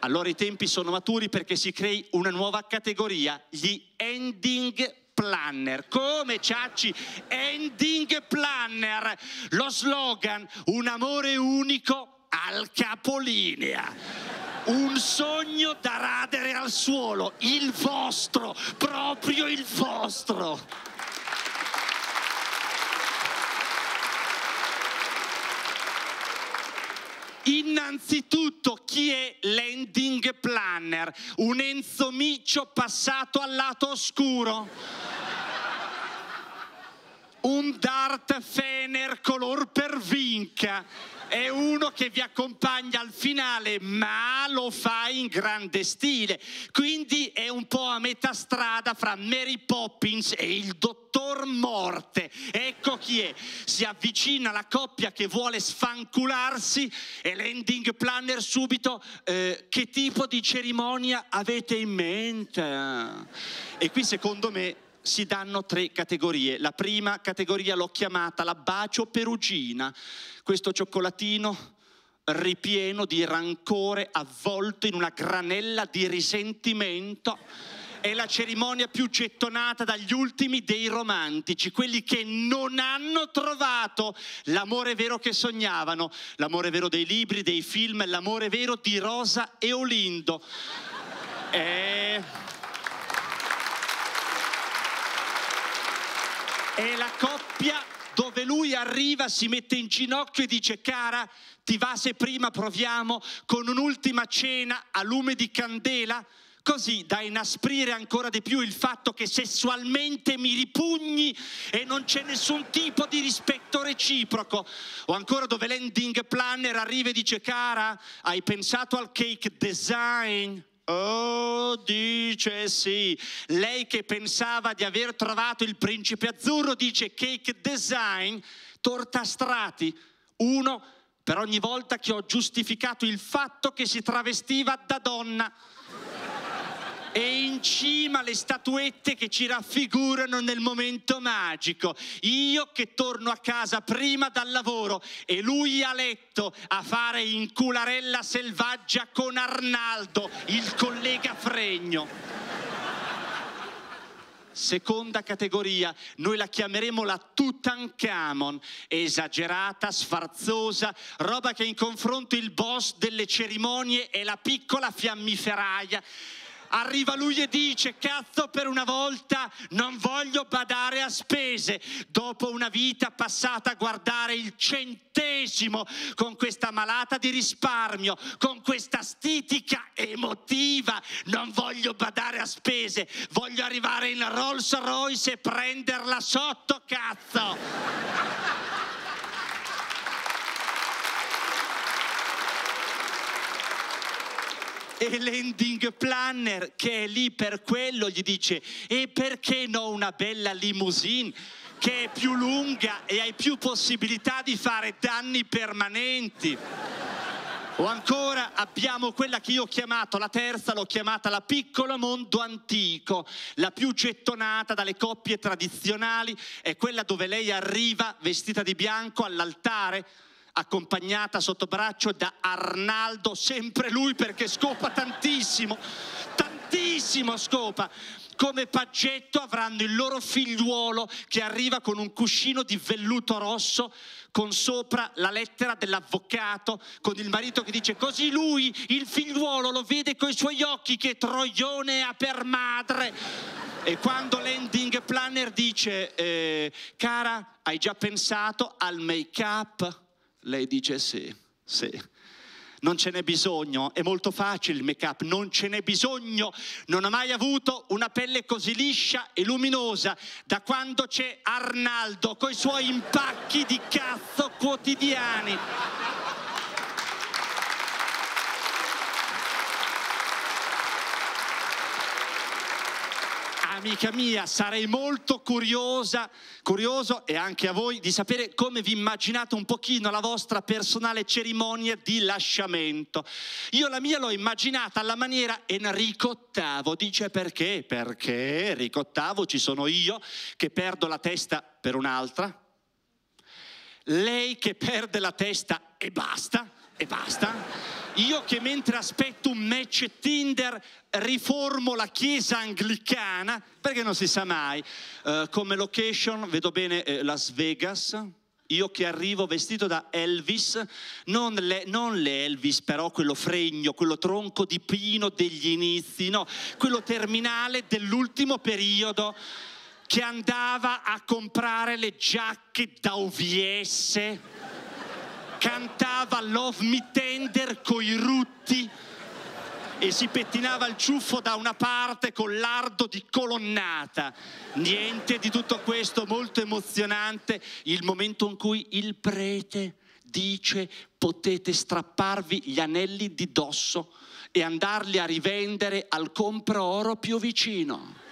Allora i tempi sono maturi perché si crei una nuova categoria, gli ending planner. Come ciacci? Ending planner. Lo slogan, un amore unico al capolinea. Un sogno da radere al suolo, il vostro, proprio il vostro. Innanzitutto, chi è l'ending planner? Un Enzo Miccio passato al lato oscuro? Un Dart Fener color per vinca? È uno che vi accompagna al finale, ma lo fa in grande stile. Quindi è un po' a metà strada fra Mary Poppins e il dottor Morte. Ecco chi è. Si avvicina la coppia che vuole sfancularsi e l'ending planner subito. eh, che tipo di cerimonia avete in mente? E qui secondo me si danno tre categorie. La prima categoria l'ho chiamata la bacio perugina. Questo cioccolatino ripieno di rancore avvolto in una granella di risentimento. È la cerimonia più gettonata dagli ultimi dei romantici, quelli che non hanno trovato l'amore vero che sognavano, l'amore vero dei libri, dei film, l'amore vero di Rosa e Olindo. Eh... È la coppia dove lui arriva, si mette in ginocchio e dice cara, ti va se prima proviamo con un'ultima cena a lume di candela? Così da inasprire ancora di più il fatto che sessualmente mi ripugni e non c'è nessun tipo di rispetto reciproco. O ancora dove l'ending planner arriva e dice cara, hai pensato al cake design? Oh, dice sì. Lei che pensava di aver trovato il principe azzurro dice cake design, torta strati, uno per ogni volta che ho giustificato il fatto che si travestiva da donna. E in cima le statuette che ci raffigurano nel momento magico. Io che torno a casa prima dal lavoro e lui a letto a fare incularella selvaggia con Arnaldo, il collega fregno. Seconda categoria, noi la chiameremo la Tutankhamon, esagerata, sfarzosa, roba che in confronto il boss delle cerimonie è la piccola fiammiferaia. Arriva lui e dice, cazzo per una volta non voglio badare a spese, dopo una vita passata a guardare il centesimo con questa malata di risparmio, con questa stitica emotiva, non voglio badare a spese, voglio arrivare in Rolls Royce e prenderla sotto, cazzo! E l'ending planner che è lì per quello gli dice e perché no una bella limousine che è più lunga e hai più possibilità di fare danni permanenti. O ancora abbiamo quella che io ho chiamato, la terza l'ho chiamata la piccola mondo antico, la più gettonata dalle coppie tradizionali, è quella dove lei arriva vestita di bianco all'altare, accompagnata sotto braccio da Arnaldo, sempre lui perché scopa tantissimo, tantissimo scopa. Come paggetto avranno il loro figliuolo che arriva con un cuscino di velluto rosso con sopra la lettera dell'avvocato, con il marito che dice così lui, il figliuolo, lo vede coi suoi occhi che Troione ha per madre. E quando l'ending planner dice, eh, cara, hai già pensato al make-up? Lei dice sì, sì. Non ce n'è bisogno, è molto facile il make-up, non ce n'è bisogno. Non ho mai avuto una pelle così liscia e luminosa da quando c'è Arnaldo coi suoi impacchi di cazzo quotidiani. Amica mia, sarei molto curiosa, curioso e anche a voi di sapere come vi immaginate un pochino la vostra personale cerimonia di lasciamento. Io la mia l'ho immaginata alla maniera Enrico VIII. Dice perché? Perché Enrico VIII ci sono io che perdo la testa per un'altra, lei che perde la testa e basta, e basta. Io che mentre aspetto un match Tinder riformo la chiesa anglicana, perché non si sa mai. Uh, come location vedo bene eh, Las Vegas, io che arrivo vestito da Elvis, non le, non le, Elvis però quello fregno, quello tronco di pino degli inizi, no, quello terminale dell'ultimo periodo che andava a comprare le giacche da OVS, cantava Love Me Tender coi rutti e si pettinava il ciuffo da una parte con l'ardo di colonnata. Niente di tutto questo, molto emozionante, il momento in cui il prete dice potete strapparvi gli anelli di dosso e andarli a rivendere al compro oro più vicino.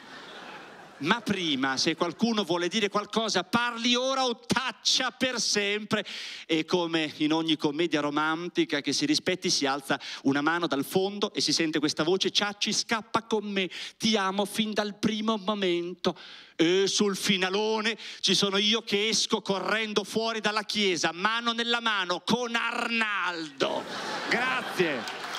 Ma prima, se qualcuno vuole dire qualcosa, parli ora o taccia per sempre. E come in ogni commedia romantica che si rispetti, si alza una mano dal fondo e si sente questa voce: Ciacci, scappa con me, ti amo fin dal primo momento. E sul finalone ci sono io che esco correndo fuori dalla chiesa, mano nella mano, con Arnaldo. Grazie.